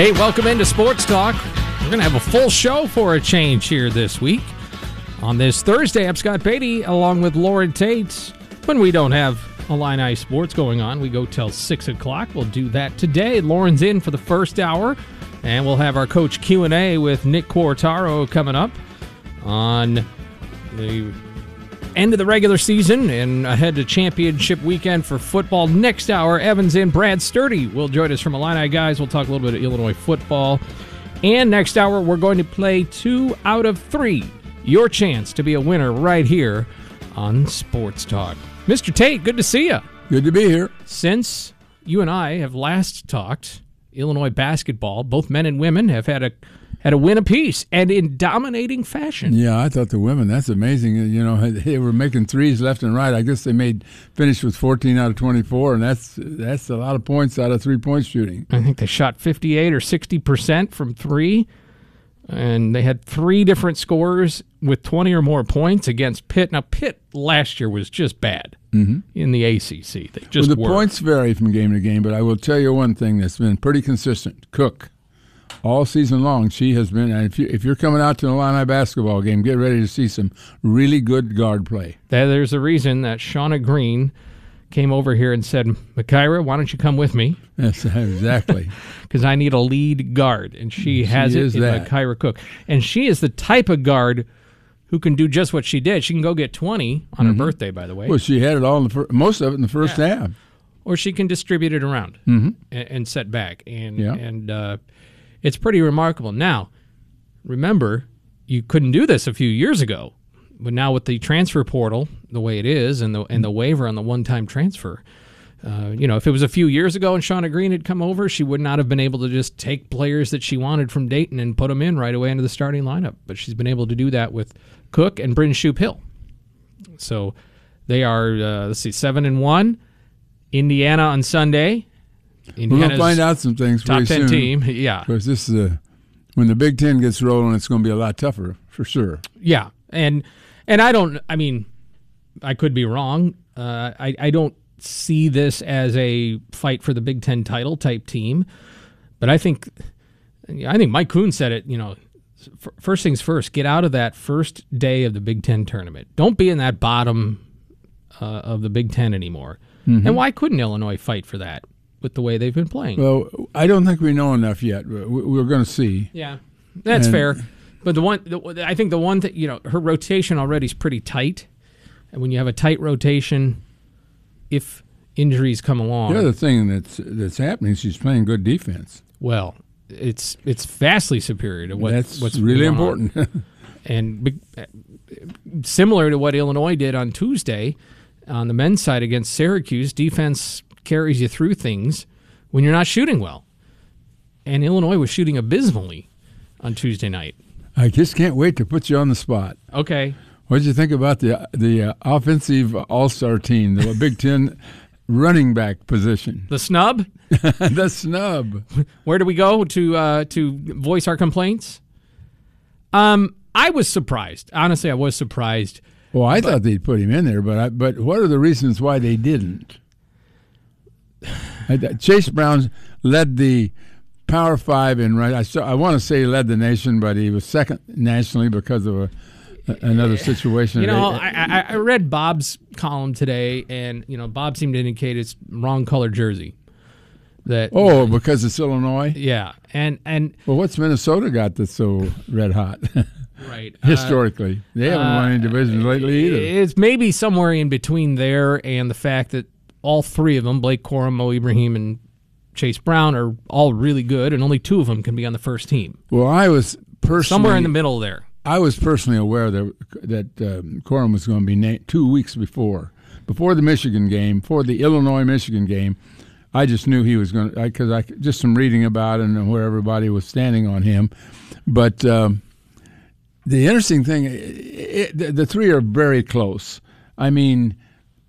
Hey, welcome into Sports Talk. We're going to have a full show for a change here this week. On this Thursday, I'm Scott Beatty along with Lauren Tate. When we don't have Illini sports going on, we go till 6 o'clock. We'll do that today. Lauren's in for the first hour, and we'll have our Coach Q&A with Nick Quartaro coming up on the end of the regular season and ahead to championship weekend for football. Next hour, Evans and Brad Sturdy will join us from Illini Guys. We'll talk a little bit of Illinois football. And next hour, we're going to play two out of three. Your chance to be a winner right here on Sports Talk. Mr. Tate, good to see you. Good to be here. Since you and I have last talked, Illinois basketball, both men and women, have had a had a win apiece and in dominating fashion. Yeah, I thought the women. That's amazing. You know, they were making threes left and right. I guess they made finished with 14 out of 24, and that's that's a lot of points out of three point shooting. I think they shot 58 or 60 percent from three, and they had three different scorers with 20 or more points against Pitt. Now, Pitt last year was just bad mm-hmm. in the ACC. They just well, the were. points vary from game to game, but I will tell you one thing that's been pretty consistent: Cook all season long. She has been. And if you if you're coming out to an Illini basketball game, get ready to see some really good guard play. There's a reason that Shauna Green came over here and said, "Makira, why don't you come with me?" Yes, exactly. Because I need a lead guard, and she, She has is it in that. Makira Cook, and she is the type of guard who can do just what she did. She can go get 20 on her birthday, by the way, Mm-hmm. Well, she had it all in the fir- most of it in the first half. or she can distribute it around and, and set back, and Yeah. and uh, it's pretty remarkable. Now, remember, you couldn't do this a few years ago, but now with the transfer portal the way it is, and the and the waiver on the one time transfer. Uh, you know, if it was a few years ago and Shauna Green had come over, she would not have been able to just take players that she wanted from Dayton and put them in right away into the starting lineup. But she's been able to do that with Cook and Brynn Shoup-Hill. So they are, uh, let's see, seven and one. Indiana on Sunday. We're Indiana's gonna find out some things top ten soon. team. Yeah, Because this is a when the Big Ten gets rolling, it's going to be a lot tougher for sure. yeah, and and I don't. I mean, I could be wrong. Uh, I I don't see this as a fight for the Big Ten title type team, but I think I think Mike Kuhn said it. You know, f- first things first, get out of that first day of the Big Ten tournament. Don't be in that bottom uh, of the Big Ten anymore. And why couldn't Illinois fight for that with the way they've been playing? Well, I don't think we know enough yet. We- We're going to see. Yeah, that's And- fair. But the one, the, I think the one that you know, her rotation already is pretty tight, and when you have a tight rotation, if injuries come along, The other thing that's that's happening, she's playing good defense. well, it's it's vastly superior to what that's what's really important. and be- similar to what Illinois did on Tuesday on the men's side against Syracuse. Defense carries you through things when you're not shooting well, and Illinois was shooting abysmally on Tuesday night. I just can't wait to put you on the spot. Okay, What did you think about the the uh, offensive All Star team, the Big Ten running back position? the snub. the snub. Where do we go to uh, to voice our complaints? Um, I was surprised. Honestly, I was surprised. Well, I thought they'd put him in there, but I, but what are the reasons why they didn't? Chase Brown led the Power Five in right. I, saw, I want to say he led the nation, but he was second nationally because of a, another situation. You know, I, I, I read Bob's column today, and you know, Bob seemed to indicate it's wrong color jersey. That oh, because it's Illinois. yeah, and and Well, what's Minnesota got that's so red hot right uh, historically? They haven't won any uh, divisions lately either. It's maybe somewhere in between there and the fact that all three of them, Blake Corum, Mo Ibrahim, and Chase Brown, are all really good, and only two of them can be on the first team. Well, I was personally Somewhere in the middle there. I was personally aware that that um, Corum was going to be named two weeks before, before the Michigan game, for the Illinois Michigan game. I just knew he was going to because I, just some reading about it and where everybody was standing on him. But um, the interesting thing, it, the, the three are very close. I mean,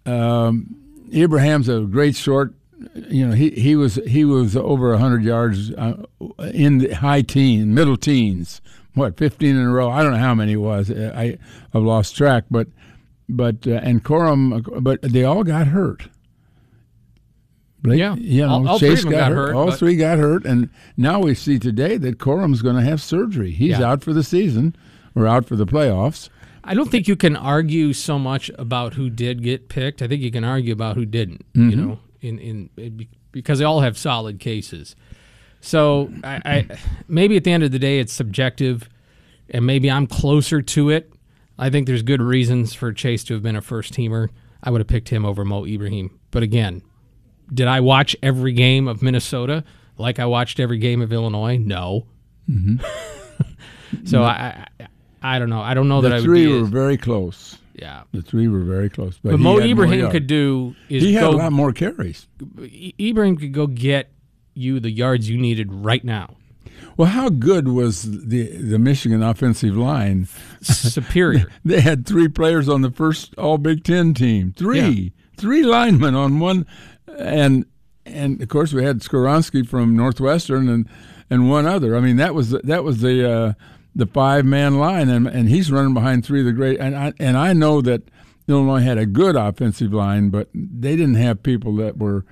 um, Ibrahim's a great short. You know, he, he was he was over hundred yards uh, in the high teen, middle teens. What fifteen in a row? I don't know how many it was. I I've lost track, but but uh, and Corum, but they all got hurt. Blake, Yeah. you know, All- all Chase got, got hurt. hurt, All but- three got hurt, and now we see today that Corum's going to have surgery. He's Yeah. out for the season, or out for the playoffs. I don't think you can argue so much about who did get picked. I think you can argue about who didn't. Mm-hmm. You know, in in because they all have solid cases. So I, I maybe at the end of the day it's subjective, and maybe I'm closer to it. I think there's good reasons for Chase to have been a first teamer. I would have picked him over Mo Ibrahim. But again, did I watch every game of Minnesota like I watched every game of Illinois? No. so I, I I don't know. I don't know that I The three were as- very close. yeah. The three were very close. But, But Mo Ibrahim could do is He had go. a lot more carries. Ibrahim could go get you the yards you needed right now. Well, how good was the the Michigan offensive line? Superior. They had three players on the first All Big Ten team. Three, three linemen on one, and and of course we had Skoronski from Northwestern and and one other. I mean that was that was the uh, the five man line, and and he's running behind three of the great. And I and I know that Illinois had a good offensive line, but they didn't have people that were.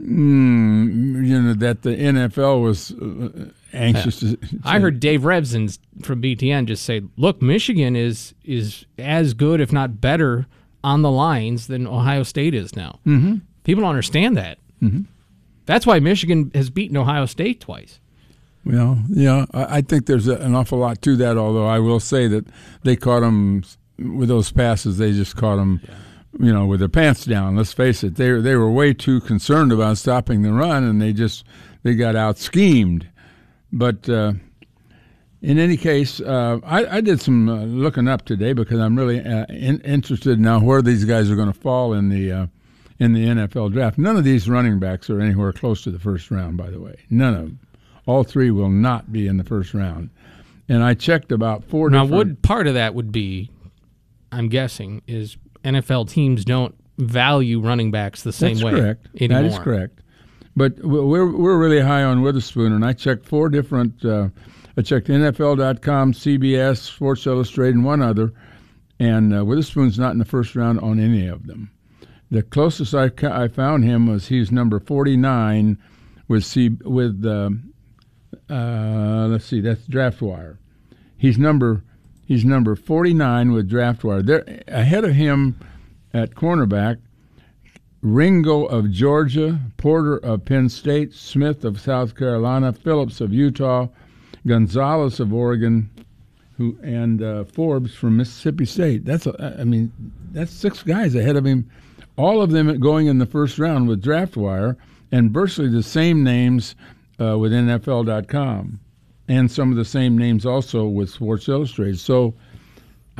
Mm, you know that the NFL was uh, anxious to. I heard Dave Revsine from BTN just say, "Look, Michigan is is as good, if not better, on the lines than Ohio State is now." Mm-hmm. People don't understand that. Mm-hmm. That's why Michigan has beaten Ohio State twice. Well, yeah, I, think there's an awful lot to that. Although I will say that they caught them with those passes. They just caught them, you know, with their pants down. Let's face it, they they were way too concerned about stopping the run, and they just they got out schemed. But uh, in any case, uh, I, I did some uh, looking up today because I'm really uh, in, interested now where these guys are going to fall in the uh, in the NFL draft. None of these running backs are anywhere close to the first round. By the way, none of them. All three will not be in the first round. And I checked about four. Now, different, would part of that would be, I'm guessing, is NFL teams don't value running backs the same That's way correct. anymore. That is correct. But we're we're really high on Witherspoon, and I checked four different. Uh, I checked NFL.com, CBS, Sports Illustrated, and one other, and uh, Witherspoon's not in the first round on any of them. The closest I, ca- I found him was he's number forty nine with C with uh, uh, let's see that's draft wire. He's number he's number forty nine with draft wire. Ahead of him at cornerback Ringo of Georgia, Porter of Penn State, Smith of South Carolina, Phillips of Utah, Gonzalez of Oregon, who and uh, Forbes from Mississippi State. That's a, I mean that's six guys ahead of him, all of them going in the first round with draft wire, and virtually the same names uh, with NFL.com, and some of the same names also with Sports Illustrated. So.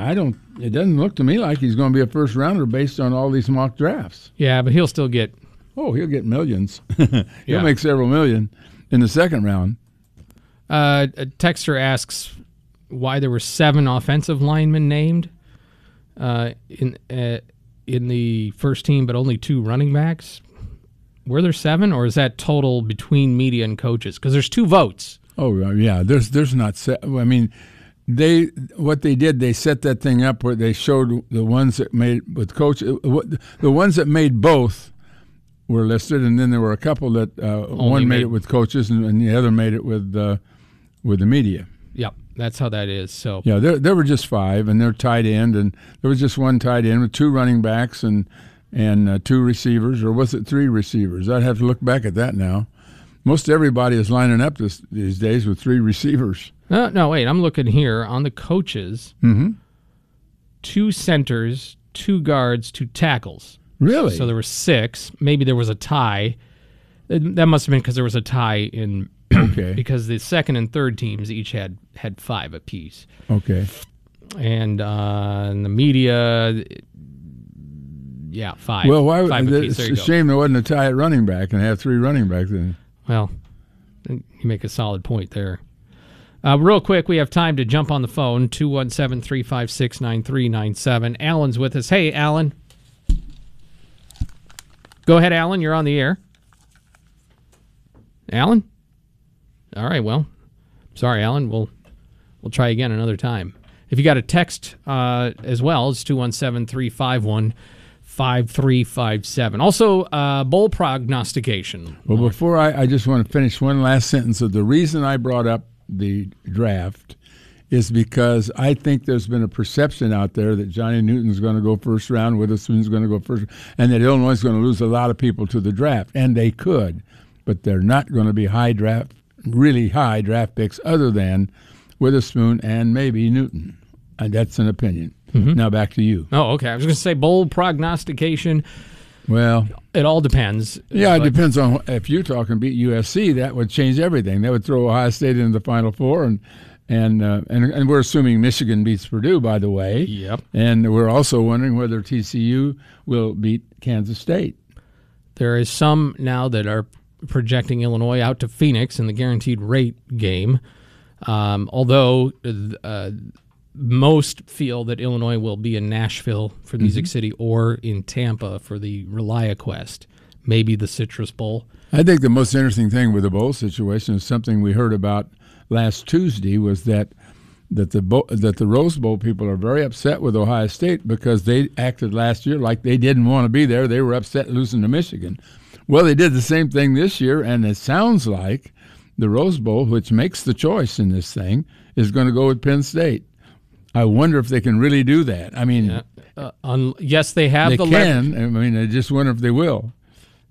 I don't. It doesn't look to me like he's going to be a first rounder based on all these mock drafts. Yeah, but he'll still get. Oh, he'll get millions. he'll Yeah. make several million in the second round. Uh, a texter asks why there were seven offensive linemen named uh, in uh, in the first team, but only two running backs. Were there seven, or is that total between media and coaches? Because there's two votes. Oh uh, yeah, there's there's not. Se- I mean, they what they did they set that thing up where they showed the ones that made with coach uh, the ones that made both were listed, and then there were a couple that uh, one made, made- it with coaches and, and the other made it with uh, with the media. Yep, that's how that is. So Yeah, there there were just five, and they're tight end, and there was just one tight end with two running backs and and uh, two receivers, or was it three receivers? I'd have to look back at that now. Most everybody is lining up this, these days with three receivers. no, no, wait. I'm looking here on the coaches. Mm-hmm. Two centers, two guards, two tackles. Really? So there were six. Maybe there was a tie. That must have been because there was a tie in okay. because the second and third teams each had had five apiece, Okay. and uh, in the media, yeah, five. Well, why? Five. It's a shame there wasn't a tie at running back and have three running backs. Then Well, you make a solid point there. Uh, real quick, we have time to jump on the phone 217 356 9397. Alan's with us. Hey, Alan. Go ahead, Alan. You're on the air. Alan? All right, well, sorry, Alan. We'll we'll try again another time. If you got a text uh, as well, it's 217 351 5357. Also, uh, bowl prognostication. Well, before I, I just want to finish one last sentence of the reason I brought up the draft is because I think there's been a perception out there that Johnny Newton's going to go first round, Witherspoon's going to go first, and that Illinois is going to lose a lot of people to the draft, and they could, but they're not going to be high draft, really high draft picks, other than Witherspoon and maybe Newton, and that's an opinion. Mm-hmm. Now back to you. Oh, okay. I was going to say bold prognostication. Well, it all depends. Yeah, it depends on if Utah can beat USC. That would change everything. That would throw Ohio State into the Final Four, and and uh, and and we're assuming Michigan beats Purdue, by the way. Yep. And we're also wondering whether TCU will beat Kansas State. There is some now that are projecting Illinois out to Phoenix in the guaranteed rate game, um, although. Uh, most feel that Illinois will be in Nashville for mm-hmm. Music City or in Tampa for the ReliaQuest, maybe the Citrus Bowl. I think the most interesting thing with the bowl situation is something we heard about last Tuesday was that that the Bo- that the Rose Bowl people are very upset with Ohio State because they acted last year like they didn't want to be there. They were upset losing to Michigan. Well, they did the same thing this year, and it sounds like the Rose Bowl, which makes the choice in this thing, is going to go with Penn State. I wonder if they can really do that. I mean, yeah. uh, un- yes, they have they the can. I mean, I just wonder if they will.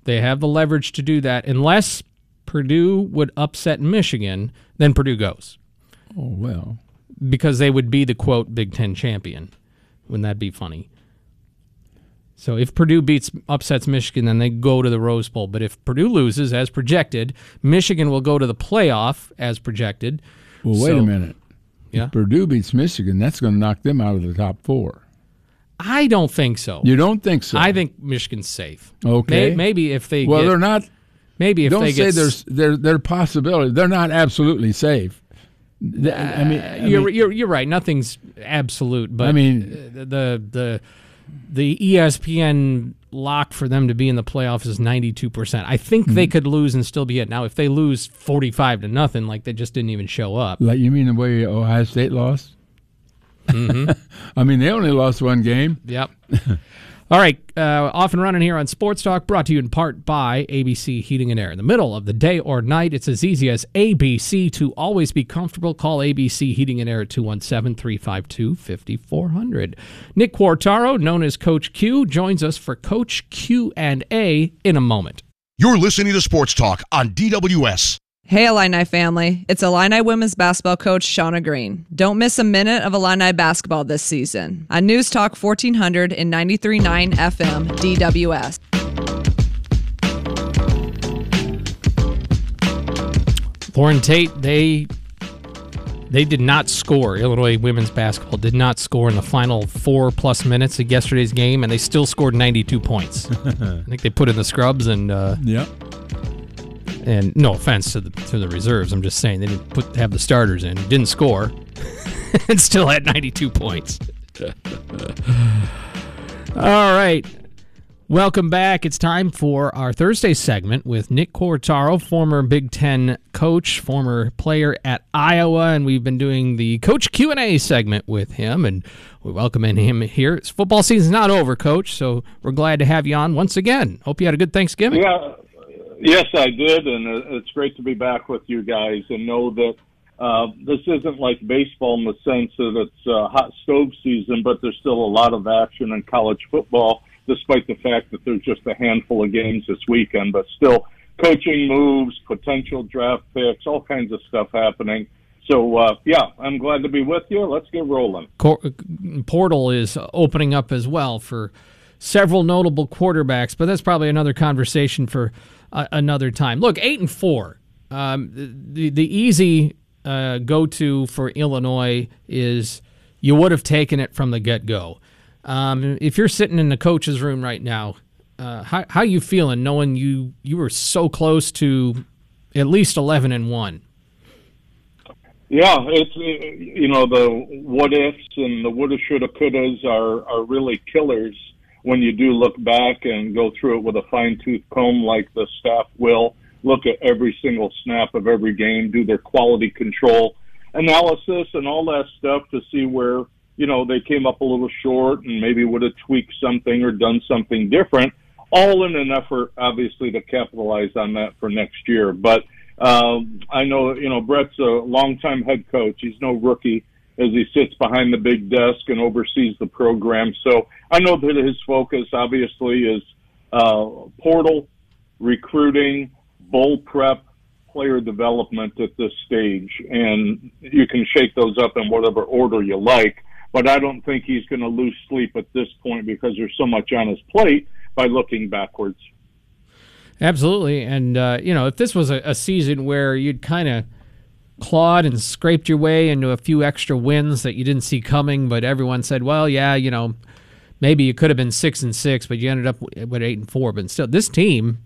They have the leverage to do that, unless Purdue would upset Michigan. Then Purdue goes. Oh well, because they would be the quote Big Ten champion. Wouldn't that be funny? So if Purdue beats upsets Michigan, then they go to the Rose Bowl. But if Purdue loses as projected, Michigan will go to the playoff as projected. Well, wait so, a minute. Yeah. Purdue beats Michigan, that's going to knock them out of the top four. I don't think so. You don't think so? I think Michigan's safe. Okay. Maybe, maybe if they well, get, they're not. Maybe if don't they say get, there's there there possibility. They're not absolutely safe. I uh, mean, I you're, mean, you're you're right. Nothing's absolute, but I mean the the the ESPN lock for them to be in the playoffs is 92%. I think mm-hmm. they could lose and still be it. Now, if they lose 45 to nothing, like they just didn't even show up. Like you mean the way Ohio State lost? Mm-hmm. I mean, they only lost one game. Yep. All right, uh, off and running here on Sports Talk, brought to you in part by ABC Heating and Air. In the middle of the day or night, it's as easy as ABC to always be comfortable. Call ABC Heating and Air at 217 352 5400. Nick Quartaro, known as Coach Q, joins us for Coach Q and A in a moment. You're listening to Sports Talk on DWS. Hey, Illini family. It's Illini women's basketball coach Shauna Green. Don't miss a minute of Illini basketball this season on News Talk 1400 and 93.9 FM DWS. Lauren Tate, they they did not score. Illinois women's basketball did not score in the final four plus minutes of yesterday's game, and they still scored 92 points. I think they put in the scrubs and uh, yeah and no offense to the to the reserves, I'm just saying they didn't put have the starters in, didn't score, and still had 92 points. All right. Welcome back. It's time for our Thursday segment with Nick Quartaro, former Big Ten coach, former player at Iowa, and we've been doing the Coach Q and A segment with him, and we welcome in him here. It's football season's not over, Coach, so we're glad to have you on once again. Hope you had a good Thanksgiving. Yeah, Yes, I did, and it's great to be back with you guys and know that uh, this isn't like baseball in the sense that it's uh, hot stove season, but there's still a lot of action in college football, despite the fact that there's just a handful of games this weekend. But still, coaching moves, potential draft picks, all kinds of stuff happening. So uh, yeah, I'm glad to be with you. Let's get rolling. Portal is opening up as well for several notable quarterbacks, but that's probably another conversation for uh, another time. Look, eight and four. Um, the the easy uh, go to for Illinois is you would have taken it from the get go. Um, if you're sitting in the coach's room right now, uh, how how you feeling knowing you you were so close to at least eleven and one? Yeah, it's you know the what ifs and the woulda, shoulda, couldas are are really killers when you do look back and go through it with a fine tooth comb like the staff will, look at every single snap of every game, do their quality control analysis and all that stuff to see where you know, they came up a little short and maybe would have tweaked something or done something different, all in an effort, obviously, to capitalize on that for next year. But um, I know, you know, Brett's a longtime head coach. He's no rookie as he sits behind the big desk and oversees the program. So I know that his focus, obviously, is uh, portal, recruiting, bowl prep, player development at this stage. And you can shake those up in whatever order you like but I don't think he's going to lose sleep at this point because there's so much on his plate by looking backwards. Absolutely, and uh, you know, if this was a, a season where you'd kind of clawed and scraped your way into a few extra wins that you didn't see coming, but everyone said, "Well, yeah, you know, maybe you could have been six and six, but you ended up with eight and four." But still, this team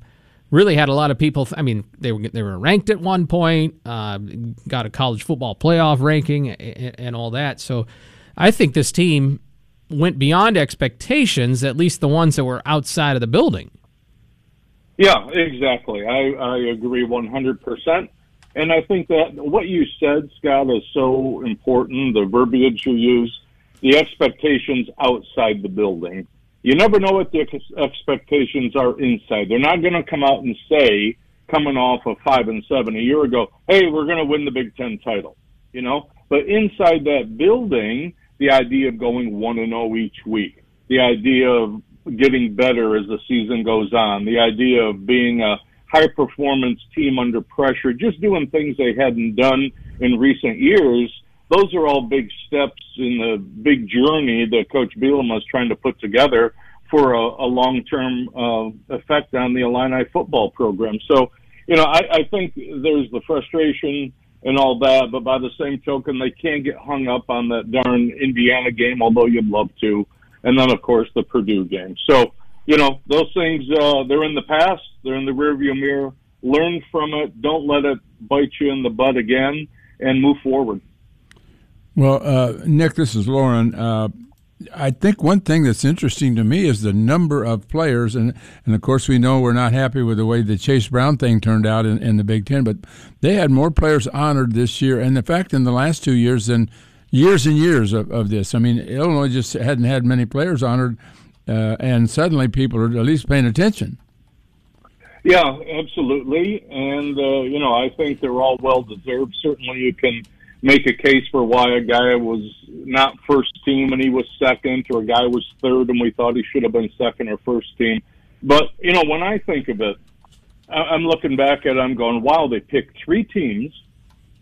really had a lot of people. I mean, they were they were ranked at one point, uh, got a college football playoff ranking, and, and all that. So I think this team went beyond expectations, at least the ones that were outside of the building. Yeah, exactly. I, I agree 100%. And I think that what you said, Scott, is so important. The verbiage you use, the expectations outside the building. You never know what the expectations are inside. They're not going to come out and say, coming off of five and seven a year ago, hey, we're going to win the Big Ten title. You know, but inside that building, the idea of going 1 and 0 each week, the idea of getting better as the season goes on, the idea of being a high performance team under pressure, just doing things they hadn't done in recent years. Those are all big steps in the big journey that Coach Bielema is trying to put together for a, a long-term uh, effect on the Illini football program. So, you know, I, I think there's the frustration and all that. But by the same token, they can't get hung up on that darn Indiana game, although you'd love to. And then, of course, the Purdue game. So, you know, those things, uh, they're in the past. They're in the rearview mirror. Learn from it. Don't let it bite you in the butt again and move forward. Well, uh, Nick, this is Lauren. Uh, I think one thing that's interesting to me is the number of players, and and of course we know we're not happy with the way the Chase Brown thing turned out in, in the Big Ten, but they had more players honored this year, and in fact in the last two years than years and years of, of this. I mean, Illinois just hadn't had many players honored, uh, and suddenly people are at least paying attention. Yeah, absolutely, and uh, you know I think they're all well deserved. Certainly, you can make a case for why a guy was not first team and he was second, or a guy was third and we thought he should have been second or first team. But you know, when I think of it, I'm looking back at it, I'm going, wow, they picked three teams,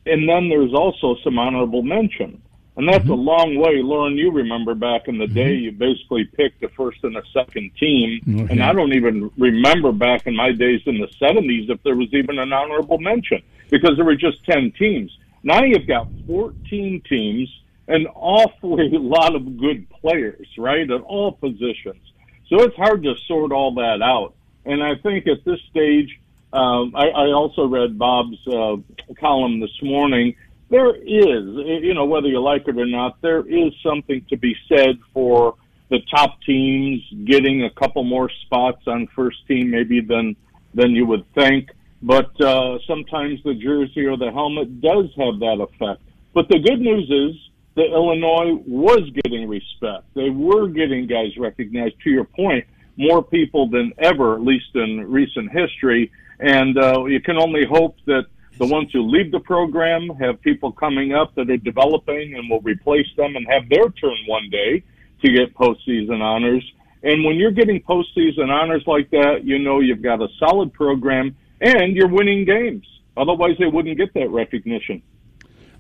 and then there's also some honorable mention. And that's mm-hmm. a long way. Lauren. you remember back in the mm-hmm. day, you basically picked the first and the second team. Okay. And I don't even remember back in my days in the 70s if there was even an honorable mention because there were just 10 teams. Now you've got 14 teams, an awfully lot of good players, right, at all positions. So it's hard to sort all that out. And I think at this stage, um, I, I also read Bob's uh, column this morning. There is, you know, whether you like it or not, there is something to be said for the top teams getting a couple more spots on first team, maybe than than you would think. But uh, sometimes the jersey or the helmet does have that effect. But the good news is that Illinois was getting respect. They were getting guys recognized. To your point, more people than ever, at least in recent history. And uh, you can only hope that the ones who leave the program have people coming up that are developing and will replace them and have their turn one day to get postseason honors. And when you're getting postseason honors like that, you know you've got a solid program and you're winning games. Otherwise, they wouldn't get that recognition.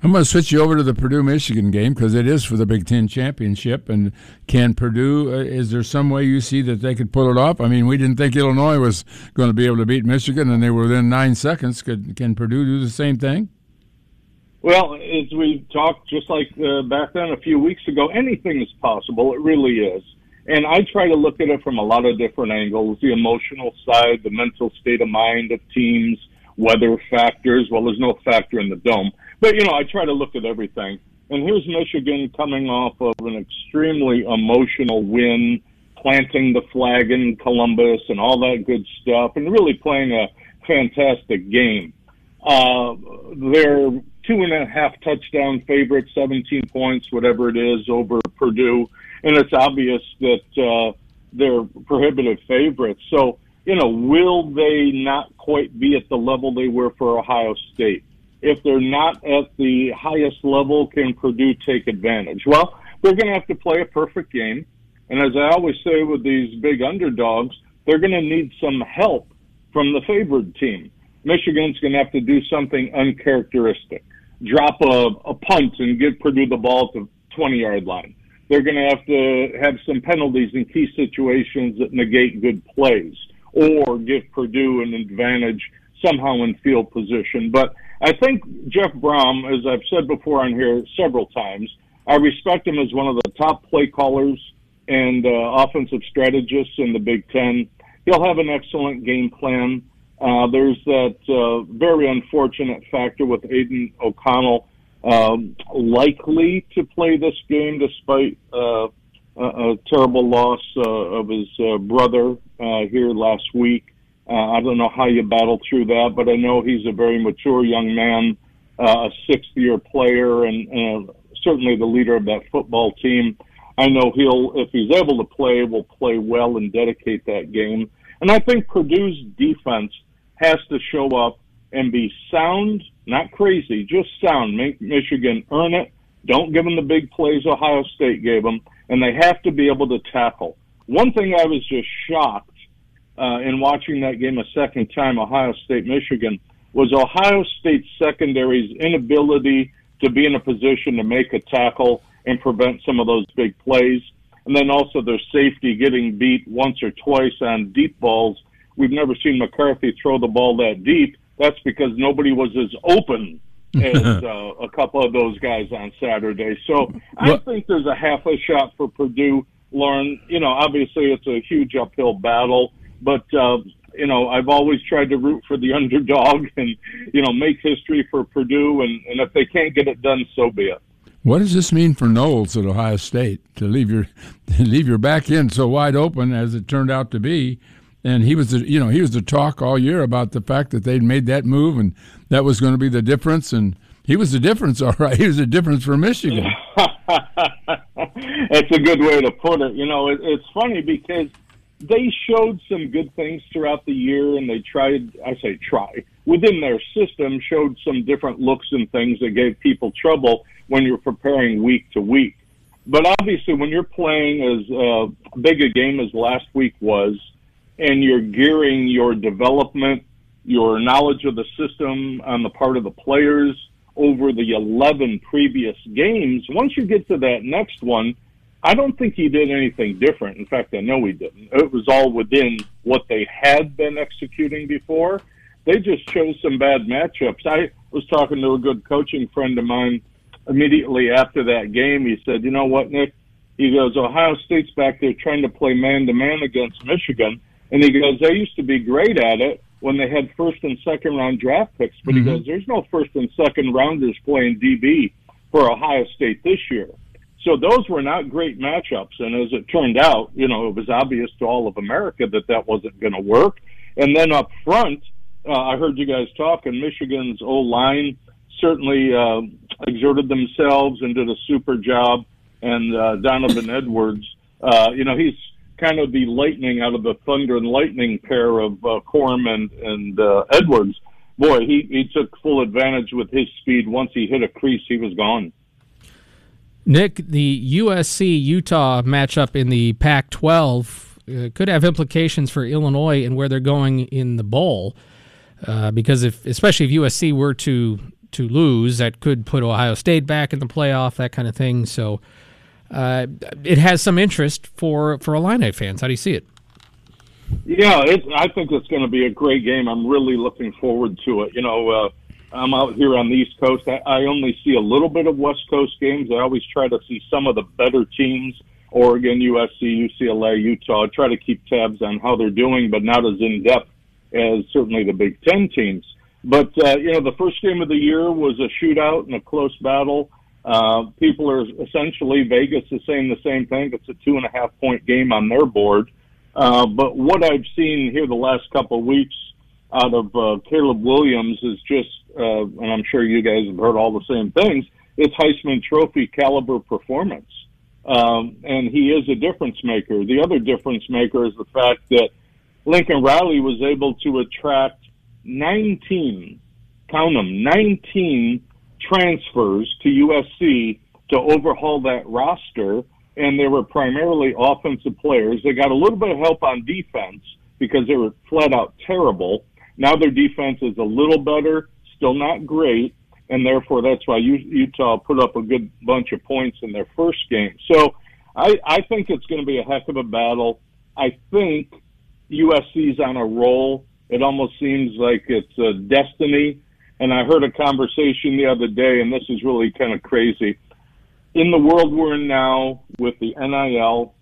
I'm going to switch you over to the Purdue Michigan game because it is for the Big Ten championship. And can Purdue? Uh, is there some way you see that they could pull it off? I mean, we didn't think Illinois was going to be able to beat Michigan, and they were within nine seconds. Could can Purdue do the same thing? Well, as we talked just like uh, back then a few weeks ago, anything is possible. It really is. And I try to look at it from a lot of different angles the emotional side, the mental state of mind of teams, weather factors. Well, there's no factor in the dome. But, you know, I try to look at everything. And here's Michigan coming off of an extremely emotional win, planting the flag in Columbus and all that good stuff, and really playing a fantastic game. Uh, they're two and a half touchdown favorites, 17 points, whatever it is, over Purdue. And it's obvious that uh, they're prohibitive favorites. So, you know, will they not quite be at the level they were for Ohio State? If they're not at the highest level, can Purdue take advantage? Well, they're going to have to play a perfect game. And as I always say with these big underdogs, they're going to need some help from the favored team. Michigan's going to have to do something uncharacteristic, drop a, a punt and give Purdue the ball to 20 yard line. They're going to have to have some penalties in key situations that negate good plays or give Purdue an advantage somehow in field position. But I think Jeff Brohm, as I've said before on here several times, I respect him as one of the top play callers and uh, offensive strategists in the Big Ten. He'll have an excellent game plan. Uh, there's that uh, very unfortunate factor with Aidan O'Connell um, likely to play this game despite uh, a, a terrible loss uh, of his uh, brother uh, here last week. Uh, I don't know how you battle through that, but I know he's a very mature young man, uh, a sixth year player, and uh, certainly the leader of that football team. I know he'll, if he's able to play, will play well and dedicate that game. And I think Purdue's defense has to show up and be sound, not crazy, just sound. Make Michigan earn it. Don't give them the big plays Ohio State gave them, and they have to be able to tackle. One thing I was just shocked uh, in watching that game a second time, Ohio State Michigan, was Ohio State secondary's inability to be in a position to make a tackle and prevent some of those big plays. And then also their safety getting beat once or twice on deep balls. We've never seen McCarthy throw the ball that deep. That's because nobody was as open as uh, a couple of those guys on Saturday. So I think there's a half a shot for Purdue. Lauren, you know, obviously it's a huge uphill battle, but uh, you know, I've always tried to root for the underdog and you know make history for Purdue, and, and if they can't get it done, so be it. What does this mean for Knowles at Ohio State to leave your leave your back end so wide open as it turned out to be? And he was, the, you know, he was the talk all year about the fact that they'd made that move and that was going to be the difference. And he was the difference, all right. He was the difference for Michigan. That's a good way to put it. You know, it, it's funny because they showed some good things throughout the year, and they tried. I say try within their system showed some different looks and things that gave people trouble when you're preparing week to week. But obviously, when you're playing as uh, big a game as last week was, and you're gearing your development, your knowledge of the system on the part of the players over the 11 previous games, once you get to that next one, I don't think he did anything different. In fact, I know he didn't. It was all within what they had been executing before. They just chose some bad matchups. I was talking to a good coaching friend of mine immediately after that game. He said, "You know what, Nick?" He goes, "Ohio State's back there trying to play man to man against Michigan." And he goes, they used to be great at it when they had first and second round draft picks, but mm-hmm. he goes, there's no first and second rounders playing DB for Ohio State this year. So those were not great matchups. And as it turned out, you know, it was obvious to all of America that that wasn't going to work. And then up front, uh, I heard you guys talk, and Michigan's O line certainly uh, exerted themselves and did a super job. And uh, Donovan Edwards, uh, you know, he's kind of the lightning out of the thunder and lightning pair of uh, Corum and and uh, Edwards. Boy, he he took full advantage with his speed. Once he hit a crease, he was gone. Nick, the USC Utah matchup in the Pac 12 uh, could have implications for Illinois and where they're going in the bowl. Uh, because if, especially if USC were to to lose, that could put Ohio State back in the playoff, that kind of thing. So uh, it has some interest for for Illini fans. How do you see it? Yeah, it, I think it's going to be a great game. I'm really looking forward to it. You know, uh, I'm out here on the East Coast. I, I only see a little bit of West Coast games. I always try to see some of the better teams. Oregon, USC, UCLA, Utah. I try to keep tabs on how they're doing, but not as in depth as certainly the Big Ten teams. But uh, you know, the first game of the year was a shootout and a close battle. Uh, people are essentially Vegas is saying the same thing. It's a two and a half point game on their board. Uh, but what I've seen here the last couple of weeks out of uh, Caleb Williams is just, uh, and I'm sure you guys have heard all the same things. It's Heisman Trophy caliber performance, um, and he is a difference maker. The other difference maker is the fact that Lincoln Riley was able to attract 19, count them, 19 transfers to USC to overhaul that roster, and they were primarily offensive players. They got a little bit of help on defense because they were flat out terrible. Now their defense is a little better, still not great, and therefore that's why Utah put up a good bunch of points in their first game. So I, I think it's going to be a heck of a battle. I think USC's on a roll. It almost seems like it's a destiny. And I heard a conversation the other day, and this is really kind of crazy. In the world we're in now, with the NIL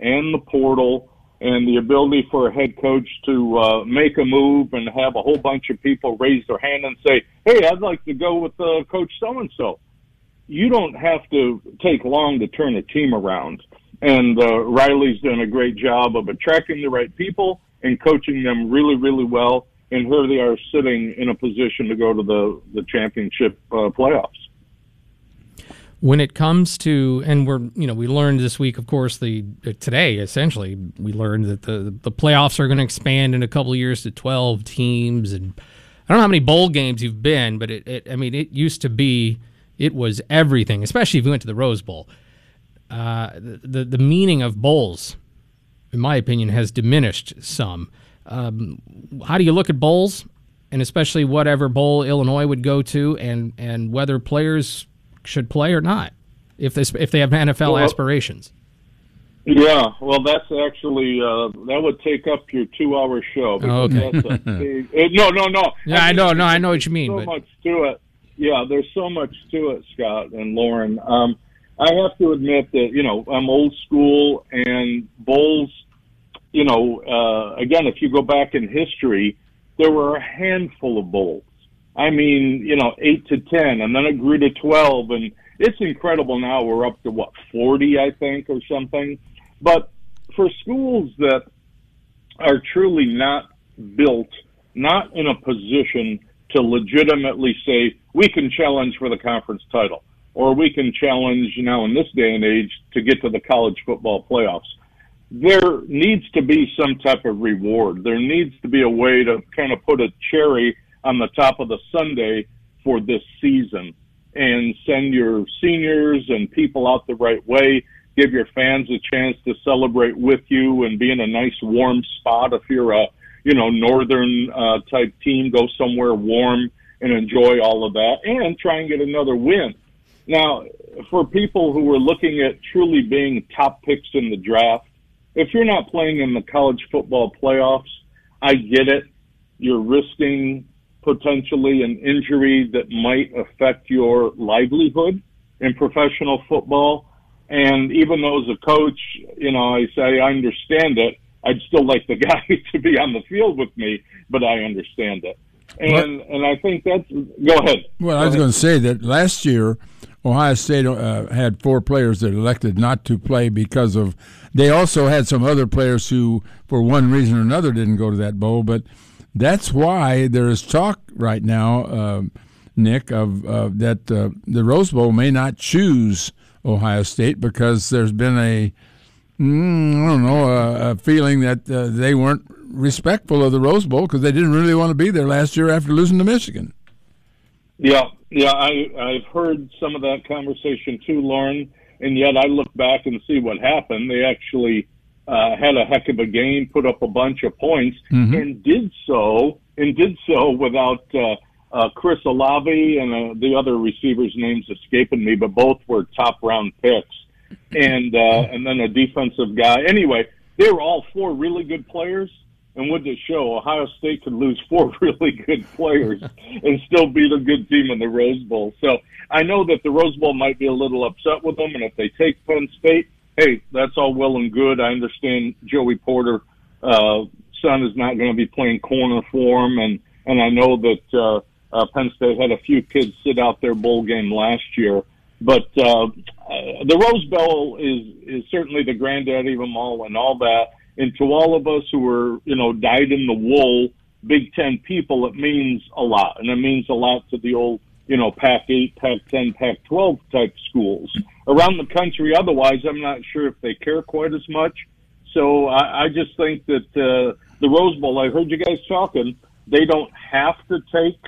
and the portal, and the ability for a head coach to uh, make a move and have a whole bunch of people raise their hand and say, "Hey, I'd like to go with uh, Coach so and so." You don't have to take long to turn a team around, and uh, Riley's done a great job of attracting the right people and coaching them really, really well. And here they are sitting in a position to go to the the championship uh, playoffs when it comes to and we're you know we learned this week of course the today essentially we learned that the the playoffs are going to expand in a couple of years to 12 teams and I don't know how many bowl games you've been but it, it I mean it used to be it was everything especially if you went to the Rose Bowl. Uh, the the meaning of bowls in my opinion has diminished some. Um, how do you look at bowls? And especially whatever bowl Illinois would go to and and whether players should play or not if they if they have NFL well, aspirations. Yeah, well, that's actually uh, that would take up your two-hour show. Oh, okay. Big, uh, no, no, no. Yeah, I, I know, no, I know what you mean. So but... much to it. Yeah, there's so much to it, Scott and Lauren. Um, I have to admit that you know I'm old school, and bowls. You know, uh, again, if you go back in history, there were a handful of bowls I mean, you know, eight to ten, and then it grew to twelve, and it's incredible. Now we're up to what forty, I think, or something. But for schools that are truly not built, not in a position to legitimately say we can challenge for the conference title, or we can challenge you now in this day and age to get to the college football playoffs. There needs to be some type of reward. There needs to be a way to kind of put a cherry on the top of the sundae for this season and send your seniors and people out the right way. Give your fans a chance to celebrate with you and be in a nice warm spot. If you're a, you know, northern uh, type team, go somewhere warm and enjoy all of that and try and get another win. Now, for people who are looking at truly being top picks in the draft, if you're not playing in the college football playoffs, I get it. You're risking potentially an injury that might affect your livelihood in professional football. And even though as a coach, you know, I say I understand it, I'd still like the guy to be on the field with me, but I understand it. And well, and I think that's go ahead. Well, go I was ahead. going to say that last year Ohio State uh, had four players that elected not to play because of. They also had some other players who, for one reason or another, didn't go to that bowl. But that's why there is talk right now, uh, Nick, of that uh, the Rose Bowl may not choose Ohio State because there's been a mm, I don't know a, a feeling that uh, they weren't respectful of the Rose Bowl because they didn't really want to be there last year after losing to Michigan. Yeah, yeah, I I've heard some of that conversation too, Lauren. And yet I look back and see what happened. They actually uh, had a heck of a game, put up a bunch of points, mm-hmm. and did so and did so without uh, uh, Chris Olave and uh, the other receivers' names escaping me, but both were top round picks, and uh, and then a defensive guy. Anyway, they were all four really good players. And did it show? Ohio State could lose four really good players and still beat a good team in the Rose Bowl. So I know that the Rose Bowl might be a little upset with them, and if they take Penn State, hey, that's all well and good. I understand Joey Porter, uh, son is not going to be playing corner for him, and and I know that uh, uh, Penn State had a few kids sit out their bowl game last year. But uh, uh, the Rose Bowl is is certainly the granddaddy of them all, and all that. And to all of us who were, you know, dyed in the wool Big Ten people, it means a lot, and it means a lot to the old, you know, Pac-8, Pac-10, Pac-12 type schools around the country. Otherwise, I'm not sure if they care quite as much. So I, I just think that uh, the Rose Bowl. I heard you guys talking. They don't have to take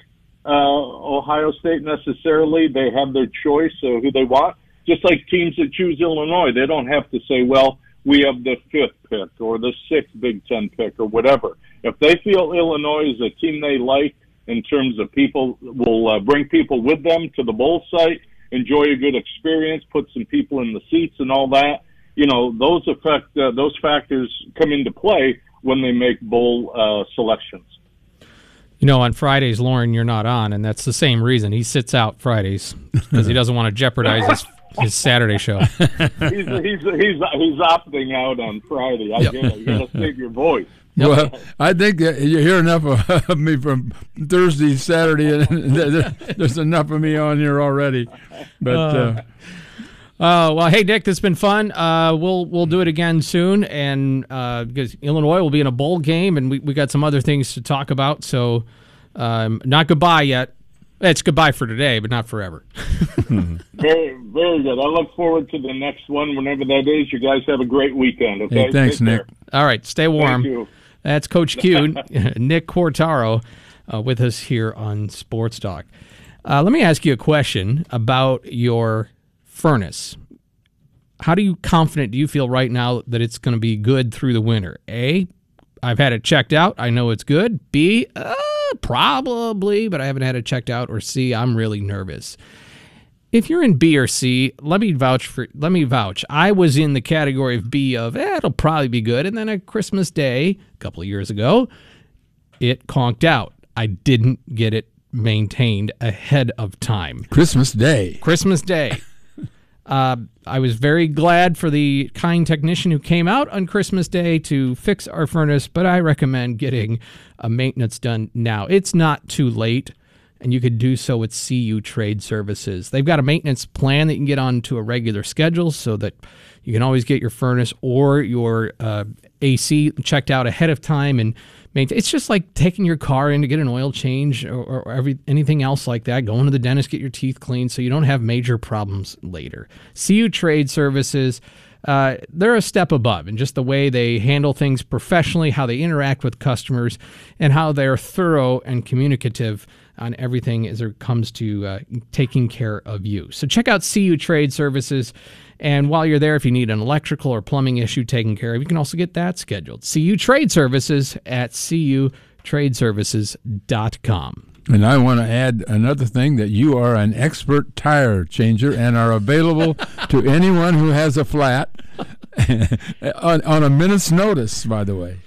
uh, Ohio State necessarily. They have their choice of who they want. Just like teams that choose Illinois, they don't have to say, "Well, we have the fifth pick or the sixth Big Ten pick or whatever." If they feel Illinois is a team they like in terms of people will uh, bring people with them to the bowl site, enjoy a good experience, put some people in the seats and all that. You know, those affect uh, those factors come into play when they make bowl uh, selections. You know, on Fridays, Loren, you're not on, and that's the same reason he sits out Fridays because he doesn't want to jeopardize his, his Saturday show. he's, he's he's he's opting out on Friday. I Yep. get it. You got to save your voice. Well, I think that you hear enough of, of me from Thursday, Saturday, and there's enough of me on here already. But uh, Uh, well, hey Dick, this has been fun. Uh, we'll we'll do it again soon, and uh, because Illinois will be in a bowl game, and we, we got some other things to talk about. So, um, not goodbye yet. It's goodbye for today, but not forever. Very very good. I look forward to the next one, whenever that is. You guys have a great weekend. Okay. hey, thanks, Take Nick. care. All right, stay warm. That's Coach Q, Nick Quartaro, uh, with us here on Sports Talk. Uh, let me ask you a question about your furnace. How do you confident do you feel right now that it's going to be good through the winter? A, I've had it checked out. I know it's good. B, uh, probably, but I haven't had it checked out. Or C, I'm really nervous. If you're in B or C, let me vouch for. Let me vouch. I was in the category of B of eh, it'll probably be good, and then at Christmas Day a couple of years ago, it conked out. I didn't get it maintained ahead of time. Christmas Day. Christmas Day. Uh, I was very glad for the kind technician who came out on Christmas Day to fix our furnace, but I recommend getting a maintenance done now. It's not too late, and you could do so with CU Trade Services. They've got a maintenance plan that you can get onto a regular schedule so that you can always get your furnace or your uh, AC checked out ahead of time and maintain. It's just like taking your car in to get an oil change or, or every anything else like that. Going to the dentist, get your teeth cleaned, so you don't have major problems later. CU Trade Services. Uh, they're a step above in just the way they handle things professionally, how they interact with customers, and how they're thorough and communicative on everything as it comes to uh, taking care of you. So check out CU Trade Services. And while you're there, if you need an electrical or plumbing issue taken care of, you can also get that scheduled. CU Trade Services at cutradeservices.com. And I want to add another thing that you are an expert tire changer and are available to anyone who has a flat on, on a minute's notice, by the way.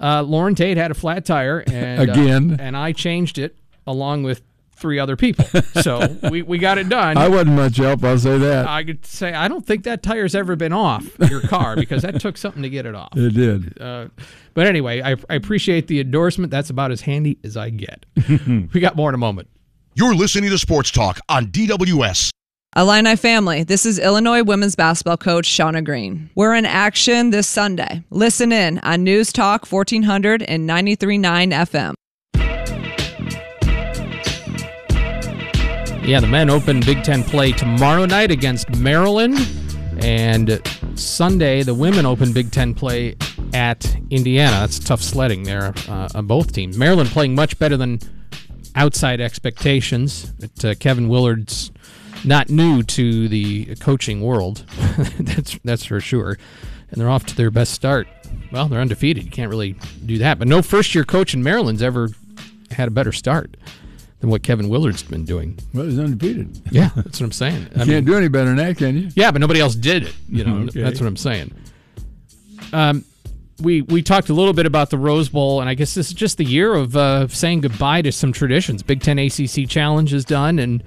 Uh, Loren Tate had a flat tire, and uh, Again. and I changed it along with three other people. So we, we got it done. I wasn't much help, I'll say that. I could say I don't think that tire's ever been off your car because that took something to get it off. it did. Uh, but anyway, I, I appreciate the endorsement. That's about as handy as I get. we got more in a moment. You're listening to Sports Talk on DWS. Illini family, this is Illinois women's basketball coach Shauna Green. We're in action this Sunday. Listen in on News Talk 1400 and 93.9 FM. Yeah, the men open Big Ten play tomorrow night against Maryland. And Sunday, the women open Big Ten play at Indiana. That's tough sledding there uh, on both teams. Maryland playing much better than outside expectations. But, uh, Kevin Willard's not new to the coaching world. that's that's for sure. And they're off to their best start. Well, they're undefeated. You can't really do that. But no first year coach in Maryland's ever had a better start than what Kevin Willard's been doing. Well, he's undefeated. Yeah, that's what I'm saying. I Can't mean, do any better than that, can you? yeah, but nobody else did it. You know, Okay. that's what I'm saying. Um, we we talked a little bit about the Rose Bowl, and I guess this is just the year of uh, saying goodbye to some traditions. Big Ten ACC Challenge is done, and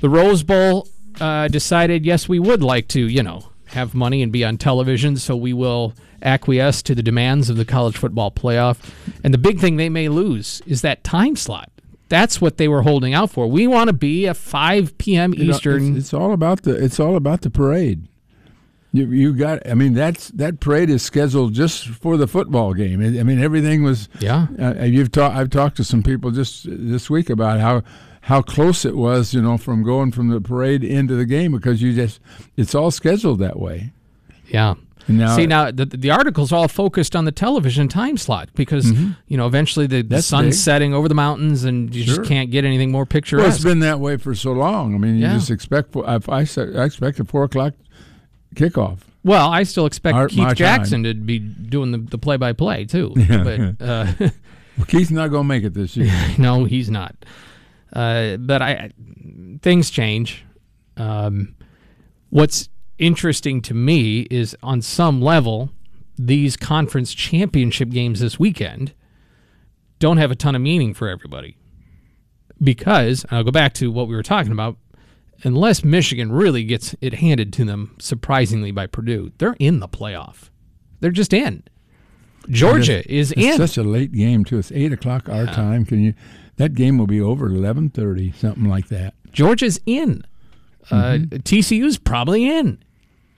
the Rose Bowl uh, decided, yes, we would like to, you know, have money and be on television, so we will acquiesce to the demands of the college football playoff. And the big thing they may lose is that time slot. That's what they were holding out for. We want to be at 5 p.m. You know, Eastern. it's, it's all about the it's all about the parade. You, you got. I mean, that's that parade is scheduled just for the football game. I I mean, everything was. Yeah. Uh, you've talked. I've talked to some people just this week about how how close it was. You know, from going from the parade into the game because you just it's all scheduled that way. Yeah. Now- See now the, the article's all focused on the television time slot because you know eventually the, the Mm-hmm. Sun's big. setting over the mountains and you Sure. just can't get anything more Well, picturesque. it's been that way for so long. I mean, you Yeah. just expect. I, I, I expect a four o'clock kickoff. well, I still expect Our- Keith Jackson to be doing the, the play-by-play too. But uh, Well, Keith's not going to make it this year. no, he's not. Uh, but I, I- things change. Um, what's interesting to me is on some level, these conference championship games this weekend don't have a ton of meaning for everybody. Because I'll go back to what we were talking about. Unless Michigan really gets it handed to them surprisingly by Purdue, they're in the playoff. They're just in. Georgia is It's in. such a late game too. It's eight o'clock our time. Can you? That game will be over eleven thirty, something like that. Georgia's in. Uh, Mm-hmm. TCU's probably in.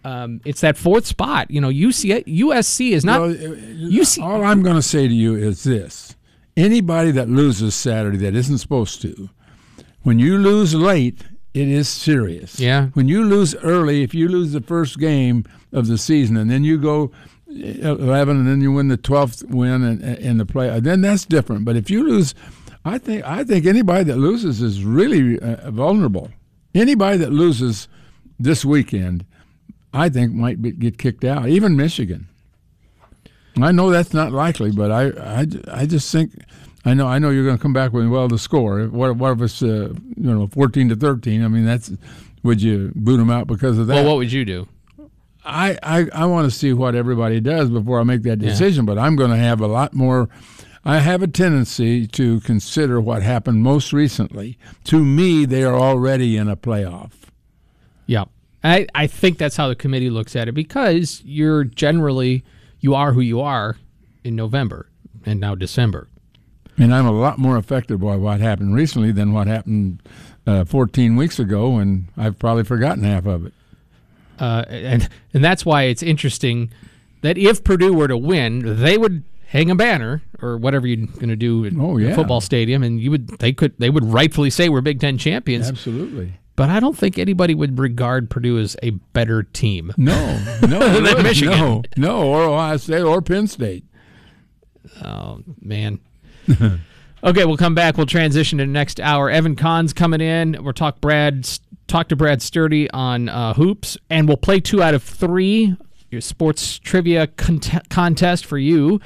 Um, it's that fourth spot. You know, UC, USC is not. Well, UC, All I'm going to say to you is this: anybody that loses Saturday that isn't supposed to, when you lose late, it is serious. Yeah. When you lose early, if you lose the first game of the season and then you go eleven and then you win the twelfth win in, in the play, then that's different. But if you lose, I think I think anybody that loses is really uh, vulnerable. Anybody that loses this weekend, I think might be, get kicked out. Even Michigan. I know that's not likely, but I, I, I just think I know I know you're going to come back with well the score. What what if it's uh, you know fourteen to thirteen? I mean that's would you boot them out because of that? well, what would you do? I, I, I want to see what everybody does before I make that decision, but I'm going to have a lot more. I have a tendency to consider what happened most recently. To me, they are already in a playoff. Yeah, I, I think that's how the committee looks at it because you're generally you are who you are in November and now December. And I'm a lot more affected by what happened recently than what happened uh, 14 weeks ago, and I've probably forgotten half of it. Uh, and and that's why it's interesting that if Purdue were to win, they would hang a banner or whatever you're going to do in Oh, the yeah. football stadium, and you would they could they would rightfully say we're Big Ten champions. Absolutely. But I don't think anybody would regard Purdue as a better team. No, no, Than Michigan. no, no, or Ohio State or Penn State. Oh man. okay, we'll come back. We'll transition to the next hour. Evan Kahn's coming in. We'll talk Brad talk to Brad Sturdy on uh, hoops, and we'll play two out of three your sports trivia cont- contest for you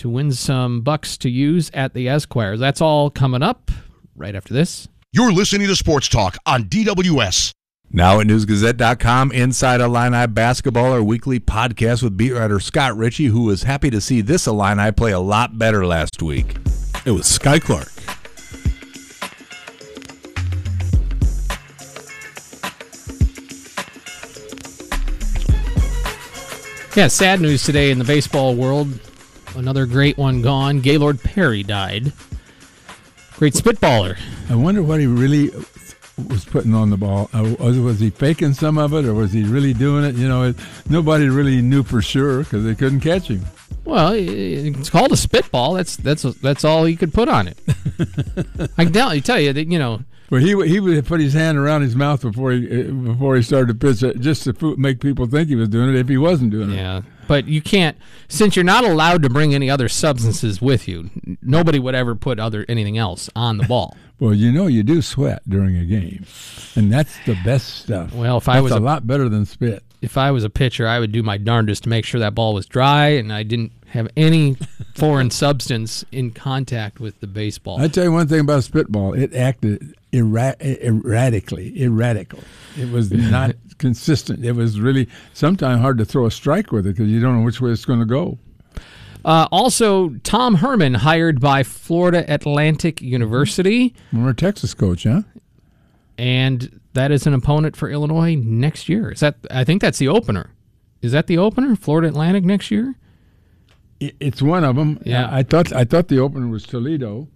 to win some bucks to use at the Esquire. That's all coming up right after this. You're listening to Sports Talk on DWS. Now at newsgazette.com, Inside Illini Basketball, our weekly podcast with beat writer Scott Richey, who was happy to see this Illini play a lot better last week. It was Skyy Clark. Yeah, sad news today in the baseball world. Another great one gone. Gaylord Perry died. Great spitballer. I wonder what he really was putting on the ball. Uh, was, was he faking some of it, or was he really doing it? You know, it, nobody really knew for sure because they couldn't catch him. Well, it's called a spitball. That's that's that's all he could put on it. I can tell, tell you that you know. But he would- he would put his hand around his mouth before he uh, before he started to pitch it, just to make people think he was doing it if he wasn't doing it. Yeah, but you can't since you're not allowed to bring any other substances with you. Nobody would ever put other anything else on the ball. Well, you know, you do sweat during a game, and that's the best stuff. Well, if I was a, a- lot better than spit. if I was a pitcher, I would do my darndest to make sure that ball was dry and I didn't have any foreign substance in contact with the baseball. I tell you one thing about spitball: it acted erra- erratically, erratic. It was not consistent. It was really sometimes hard to throw a strike with it because you don't know which way it's going to go. Uh, also, Tom Herman hired by Florida Atlantic University, We're Texas coach, huh? and that is an opponent for Illinois next year. Is that? I think that's the opener. Is that the opener? Florida Atlantic next year? It's one of them. Yeah. I thought I thought the opener was Toledo,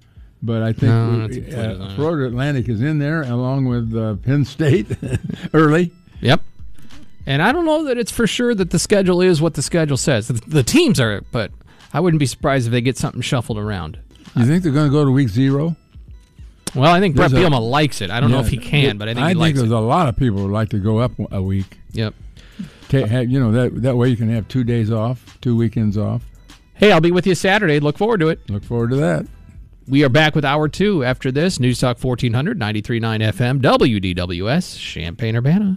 but I think No, we- Florida uh, Atlantic. Florida Atlantic is in there along with uh, Penn State early. Yep. And I don't know that it's for sure that the schedule is what the schedule says. The, the teams are, but I wouldn't be surprised if they get something shuffled around. You think they're going to go to week zero? Well, I think Bret There's a- likes it. I don't know if he can, but I think I he think likes there's it. a lot of people who would like to go up a week. Yep. Have, you know that that way you can have two days off, two weekends off. Hey, I'll be with you Saturday. Look forward to it. Look forward to that. We are back with hour two after this. News Talk 1400, 93.9 FM, WDWS, Champaign Urbana.